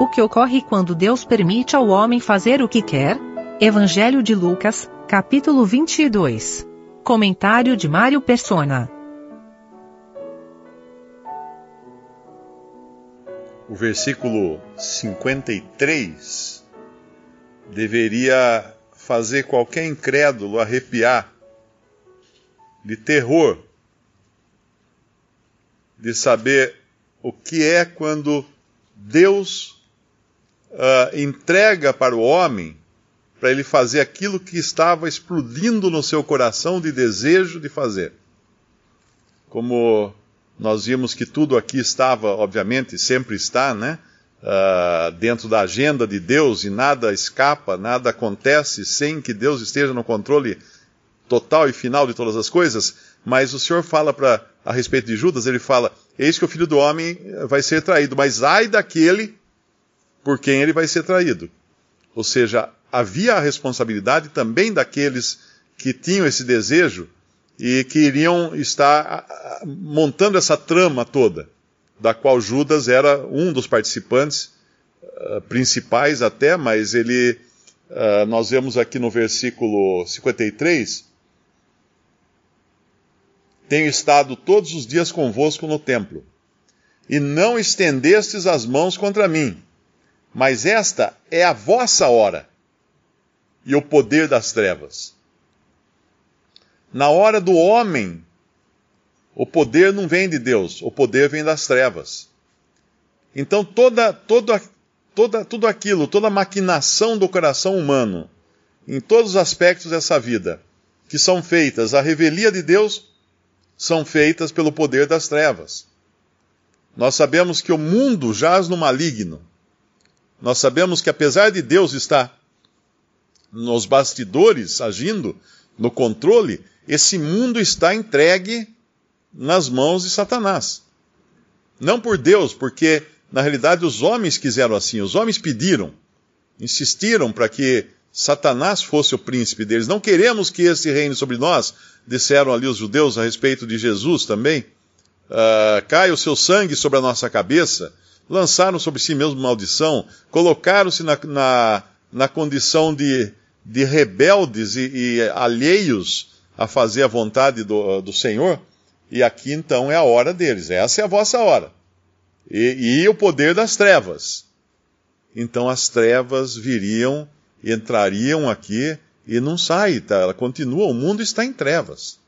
O que ocorre quando Deus permite ao homem fazer o que quer? Evangelho de Lucas, capítulo 22. Comentário de Mário Persona. O versículo 53 deveria fazer qualquer incrédulo arrepiar de terror, de saber o que é quando Deus uh, entrega para o homem para ele fazer aquilo que estava explodindo no seu coração de desejo de fazer. Como nós vimos que tudo aqui estava, obviamente, sempre está, né? Uh, dentro da agenda de Deus e nada escapa, nada acontece sem que Deus esteja no controle total e final de todas as coisas. Mas o Senhor fala para a respeito de Judas, ele fala: Eis que o filho do homem vai ser traído, mas ai daquele por quem ele vai ser traído. Ou seja, havia a responsabilidade também daqueles que tinham esse desejo e que iriam estar montando essa trama toda, da qual Judas era um dos participantes uh, principais até, mas ele, uh, nós vemos aqui no versículo 53, tenho estado todos os dias convosco no templo, e não estendestes as mãos contra mim, mas esta é a vossa hora e o poder das trevas. Na hora do homem, o poder não vem de Deus, o poder vem das trevas. Então toda, toda, toda, tudo aquilo, toda a maquinação do coração humano, em todos os aspectos dessa vida, que são feitas à revelia de Deus, são feitas pelo poder das trevas. Nós sabemos que o mundo jaz no maligno. Nós sabemos que apesar de Deus estar nos bastidores agindo, no controle, esse mundo está entregue nas mãos de Satanás. Não por Deus, porque na realidade os homens quiseram assim, os homens pediram, insistiram para que Satanás fosse o príncipe deles. Não queremos que esse reine sobre nós, disseram ali os judeus a respeito de Jesus também. Uh, cai o seu sangue sobre a nossa cabeça. Lançaram sobre si mesmo maldição, colocaram-se na, na, na, condição de, de rebeldes e, e alheios a fazer a vontade do, do Senhor, e aqui então é a hora deles, essa é a vossa hora. E, e o poder das trevas. Então as trevas viriam, entrariam aqui e não sai, tá? ela continua, o mundo está em trevas.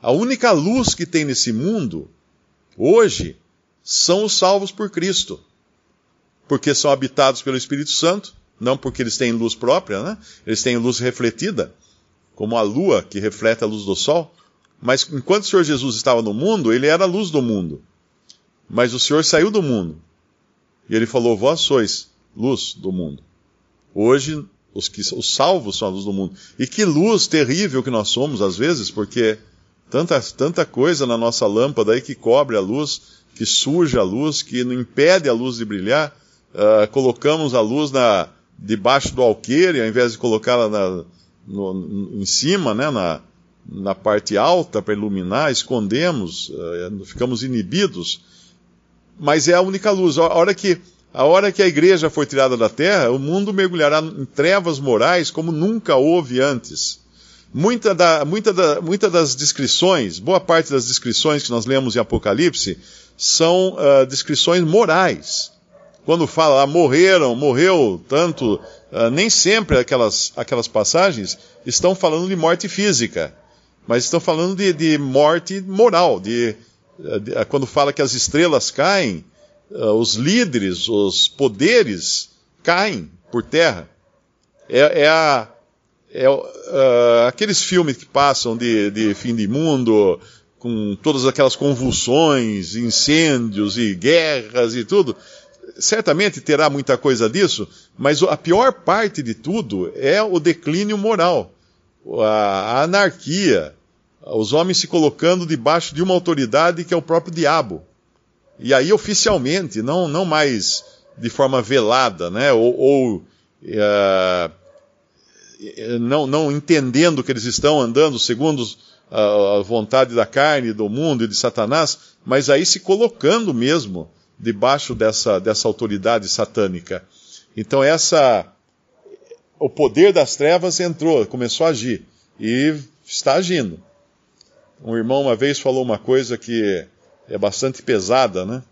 A única luz que tem nesse mundo, hoje, são os salvos por Cristo. Porque são habitados pelo Espírito Santo, não porque eles têm luz própria, né? Eles têm luz refletida como a lua que reflete a luz do sol. Mas enquanto o Senhor Jesus estava no mundo, ele era a luz do mundo. Mas o Senhor saiu do mundo. E ele falou: Vós sois luz do mundo. Hoje, os, que, os salvos são a luz do mundo. E que luz terrível que nós somos, às vezes, porque tanta, tanta coisa na nossa lâmpada aí que cobre a luz, que suja a luz, que não impede a luz de brilhar. Uh, colocamos a luz na, debaixo do alqueire, ao invés de colocá-la na, no, em cima, né, na, na parte alta para iluminar, escondemos, uh, ficamos inibidos, mas é a única luz. A hora que a hora que a igreja for tirada da terra, o mundo mergulhará em trevas morais como nunca houve antes. Muita, da, muita, da, muita das descrições, boa parte das descrições que nós lemos em Apocalipse, são uh, descrições morais. Quando fala, ah, morreram, morreu tanto, uh, nem sempre aquelas, aquelas passagens estão falando de morte física, mas estão falando de, de morte moral. De, de, uh, quando fala que as estrelas caem, uh, os líderes, os poderes caem por terra. É, é a, é, aqueles filmes que passam de, de fim de mundo, com todas aquelas convulsões, incêndios e guerras e tudo certamente terá muita coisa disso, mas a pior parte de tudo é o declínio moral, a anarquia, os homens se colocando debaixo de uma autoridade que é o próprio diabo. E aí oficialmente, não, não mais de forma velada, né? ou, ou uh, não, não entendendo que eles estão andando segundo a vontade da carne, do mundo e de Satanás, mas aí se colocando mesmo debaixo dessa, dessa autoridade satânica. Então essa o poder das trevas entrou, começou a agir e está agindo. Um irmão uma vez falou uma coisa que é bastante pesada, né?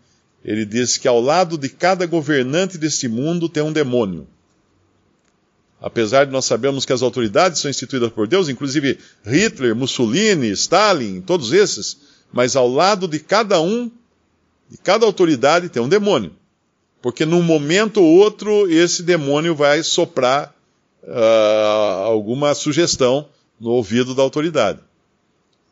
Ele disse que ao lado de cada governante deste mundo tem um demônio. Apesar de nós sabermos que as autoridades são instituídas por Deus, inclusive Hitler, Mussolini, Stalin, todos esses, mas ao lado de cada um, de cada autoridade tem um demônio. Porque num momento ou outro esse demônio vai soprar uh, alguma sugestão no ouvido da autoridade.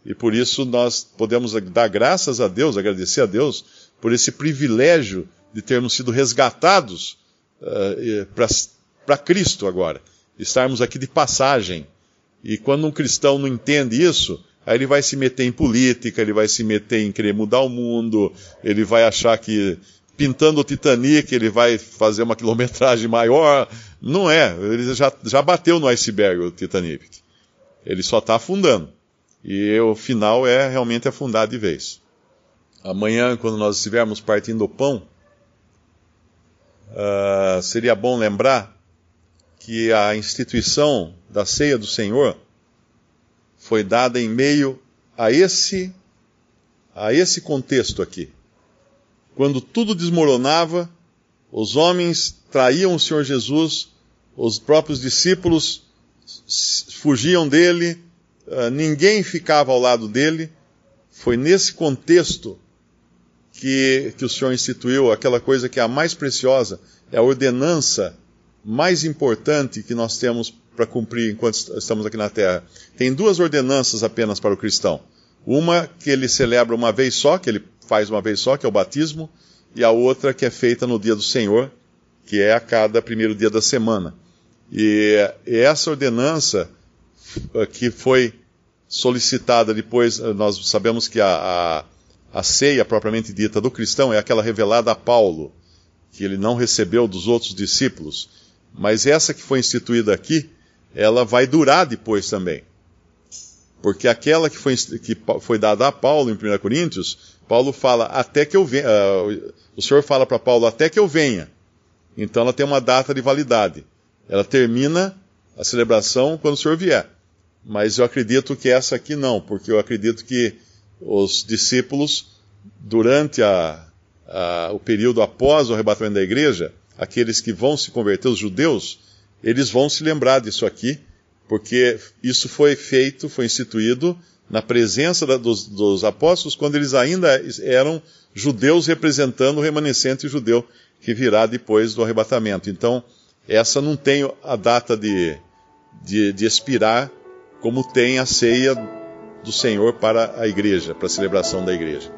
E por isso nós podemos dar graças a Deus, agradecer a Deus por esse privilégio de termos sido resgatados uh, para Cristo agora. Estarmos aqui de passagem. E quando um cristão não entende isso, aí ele vai se meter em política, ele vai se meter em querer mudar o mundo, ele vai achar que pintando o Titanic ele vai fazer uma quilometragem maior. Não é, ele já, já bateu no iceberg o Titanic. Ele só está afundando. E o final é realmente afundar de vez. Amanhã, quando nós estivermos partindo o pão, uh, seria bom lembrar que a instituição da ceia do Senhor foi dada em meio a esse a esse contexto aqui. Quando tudo desmoronava, os homens traíam o Senhor Jesus, os próprios discípulos fugiam dele, uh, ninguém ficava ao lado dele. Foi nesse contexto que, que o Senhor instituiu aquela coisa que é a mais preciosa, é a ordenança mais importante que nós temos para cumprir enquanto estamos aqui na terra. Tem duas ordenanças apenas para o cristão. Uma que ele celebra uma vez só, que ele faz uma vez só, que é o batismo, e a outra que é feita no dia do Senhor, que é a cada primeiro dia da semana. E, essa ordenança eh, que foi solicitada depois, eh, nós sabemos que a, a, a ceia propriamente dita do cristão é aquela revelada a Paulo, que ele não recebeu dos outros discípulos. Mas essa que foi instituída aqui, ela vai durar depois também. Porque aquela que foi, que foi dada a Paulo em 1 Coríntios, Paulo fala até que eu venha. Uh, o Senhor fala para Paulo até que eu venha. Então ela tem uma data de validade. Ela termina a celebração quando o Senhor vier. Mas eu acredito que essa aqui não, porque eu acredito que os discípulos, durante a, a, o período após o arrebatamento da igreja, aqueles que vão se converter, os judeus, eles vão se lembrar disso aqui, porque isso foi feito, foi instituído na presença da, dos, dos, apóstolos, quando eles ainda eram judeus representando o remanescente judeu que virá depois do arrebatamento. Então, essa não tem a data de, de, de expirar, como tem a ceia do Senhor para a igreja, para a celebração da igreja.